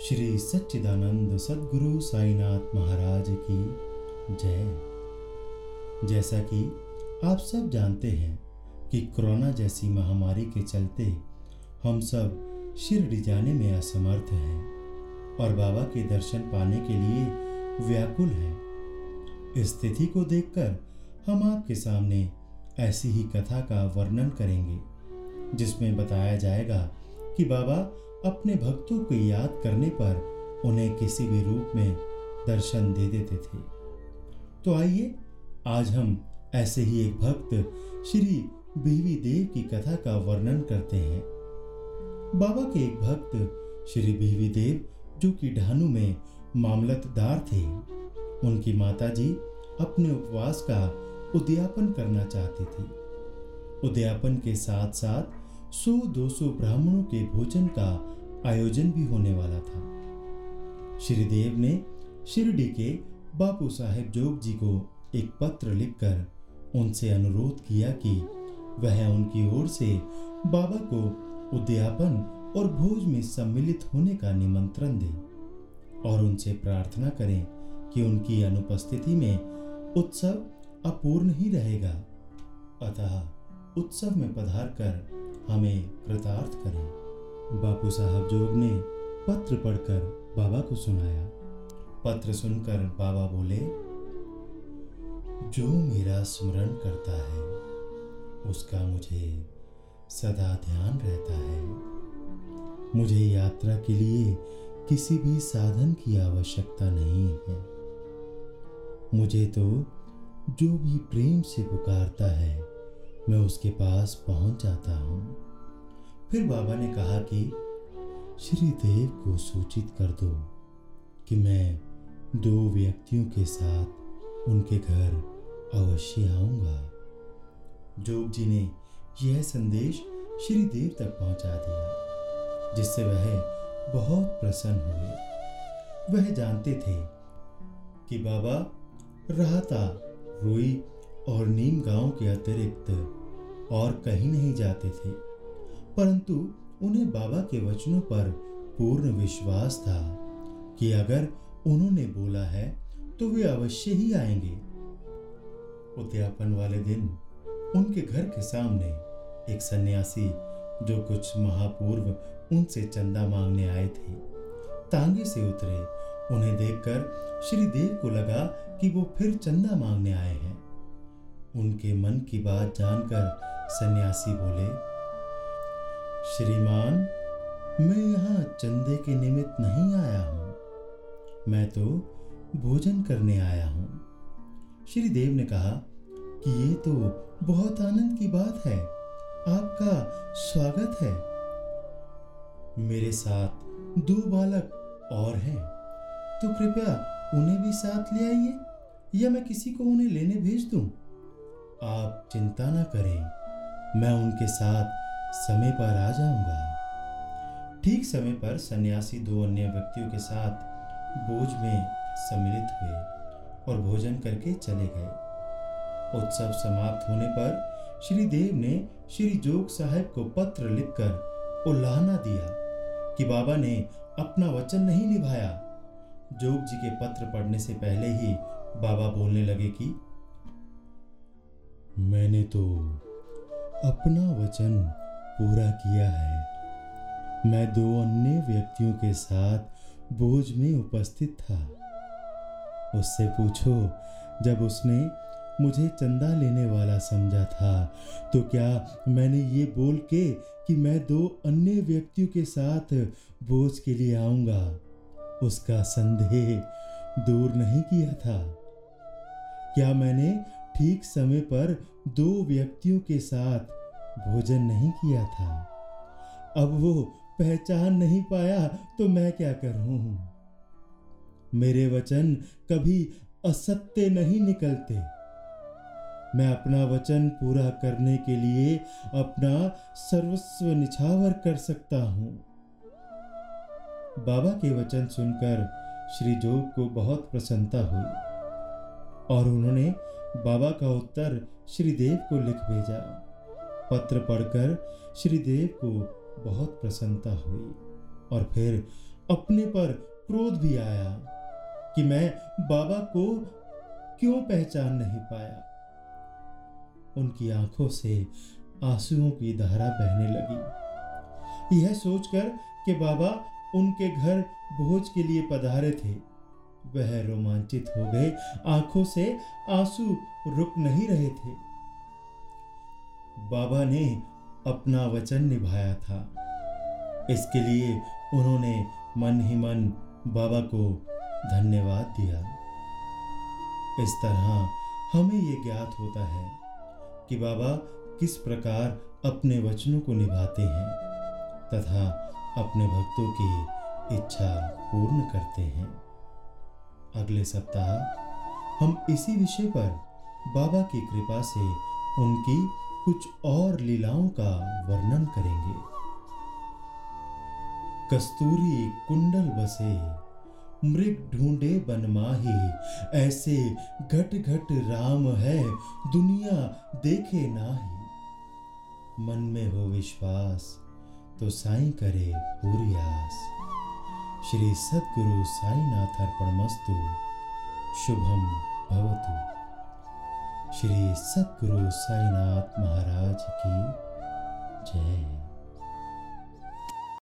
श्री सच्चिदानंद सदगुरु साईनाथ महाराज की जय। जैसा कि आप सब जानते हैं कि कोरोना जैसी महामारी के चलते हम सब शिरडी जाने में असमर्थ हैं और बाबा के दर्शन पाने के लिए व्याकुल हैं। इस स्थिति को देखकर हम आपके सामने ऐसी ही कथा का वर्णन करेंगे, जिसमें बताया जाएगा कि बाबा अपने भक्तों को याद करने पर उन्हें किसी भी रूप में दर्शन दे देते थे। तो आइए, आज हम ऐसे ही एक भक्त श्री बीवी देव की कथा का वर्णन करते हैं। बाबा के एक भक्त श्री बीवी देव, जो कि ढानू में मामलतदार थे, उनकी माताजी अपने उपवास का उद्यापन करना चाहती थी। उद्यापन के साथ साथ सौ दो सौ ब्राह्मणों के भोजन का आयोजन भी होने वाला था। श्रीदेव ने शिरडी के बापू साहेब जोग जी को एक पत्र लिखकर उनसे अनुरोध किया कि वह उनकी ओर से बाबा को उद्यापन और भोज में सम्मिलित होने का निमंत्रण दे और उनसे प्रार्थना करें कि उनकी अनुपस्थिति में उत्सव अपूर्ण ही रहेगा। अतः उत्सव में पधार कर हमें कृतार्थ करें। बापू साहब जोग ने पत्र पढ़कर बाबा को सुनाया। पत्र सुनकर बाबा बोले, जो मेरा स्मरण करता है, उसका मुझे सदा ध्यान रहता है। मुझे यात्रा के लिए किसी भी साधन की आवश्यकता नहीं है। मुझे तो जो भी प्रेम से पुकारता है मैं उसके पास पहुँच जाता हूँ। फिर बाबा ने कहा कि, श्री देव को सूचित कर दो कि मैं दो व्यक्तियों के साथ उनके घर अवश्य आऊँगा। जोग जी ने यह संदेश श्री देव तक पहुँचा दिया, जिससे वह बहुत प्रसन्न हुए। वह जानते थे कि बाबा रहता रोई और नीम गाँव के अतिरिक्त और कहीं नहीं जाते थे। परंतु उन्हें बाबा के वचनों पर पूर्ण विश्वास था कि अगर उन्होंने बोला है तो वे अवश्य ही आएँगे। उद्यापन वाले दिन उनके घर के सामने एक सन्यासी जो कुछ महापूर्व उनसे चंदा मांगने आए थे, तांगे से उतरे। उन्हें देखकर श्री देव को लगा कि वो फिर चंदा मांगने आए हैं। उनके मन की बात जानकर सन्यासी बोले, श्रीमान, मैं यहाँ चंदे के निमित्त नहीं आया हूँ। मैं तो भोजन करने आया हूँ। श्री देव ने कहा, कि ये तो बहुत आनंद की बात है। आपका स्वागत है। मेरे साथ दो बालक और हैं। तो कृपया उन्हें भी साथ ले आइए या मैं किसी को उन्हें लेने भेज दूँ? आप चिंता न करें, मैं उनके साथ समय पर आ जाऊँगा। ठीक समय पर सन्यासी दो अन्य व्यक्तियों के साथ बोझ में सम्मिलित हुए और भोजन करके चले गए। उत्सव समाप्त होने पर श्री देव ने श्री जोग साहब को पत्र लिखकर उल्लाहना दिया कि बाबा ने अपना वचन नहीं निभाया। जोग जी के पत्र पढ़ने से पहले ही बाबा बोलने लगे कि मैंने तो अपना वचन पूरा किया है। मैं दो अन्य व्यक्तियों के साथ बोझ में उपस्थित था। उससे पूछो, जब उसने मुझे चंदा लेने वाला समझा था तो क्या मैंने ये बोल के कि मैं दो अन्य व्यक्तियों के साथ बोझ के लिए आऊँगा? उसका संदेह दूर नहीं किया था। क्या मैंने ठीक समय पर दो व्यक्तियों के साथ भोजन नहीं किया था। अब वो पहचान नहीं पाया तो मैं क्या करूँ? मेरे वचन कभी असत्य नहीं निकलते। मैं अपना वचन पूरा करने के लिए अपना सर्वस्व निछावर कर सकता हूँ। बाबा के वचन सुनकर श्री जोग को बहुत प्रसन्नता हुई। और उन्होंने बाबा का उत्तर श्रीदेव को लिख भेजा। पत्र पढ़कर श्रीदेव को बहुत प्रसन्नता हुई और फिर अपने पर क्रोध भी आया कि मैं बाबा को क्यों पहचान नहीं पाया। उनकी आँखों से आंसुओं की धारा बहने लगी। यह सोचकर कि बाबा उनके घर भोज के लिए पधारे थे। वह रोमांचित हो गए। आँखों से आँसू रुक नहीं रहे थे। बाबा ने अपना वचन निभाया था। इसके लिए उन्होंने मन ही मन बाबा को धन्यवाद दिया। इस तरह हमें ये ज्ञात होता है कि बाबा किस प्रकार अपने वचनों को निभाते हैं तथा अपने भक्तों की इच्छा पूर्ण करते हैं। अगले सप्ताह हम इसी विषय पर बाबा की कृपा से उनकी कुछ और लीलाओं का वर्णन करेंगे। कस्तूरी कुंडल बसे, मृग ढूंढे बनमाही, ऐसे घट घट राम है, दुनिया देखे नाही। मन में हो विश्वास तो साई करे पूरी आस श्री सदगुरु साईनाथ अर्पणमस्तु। शुभम भवतु। श्री सदगुरु साईनाथ महाराज की जय।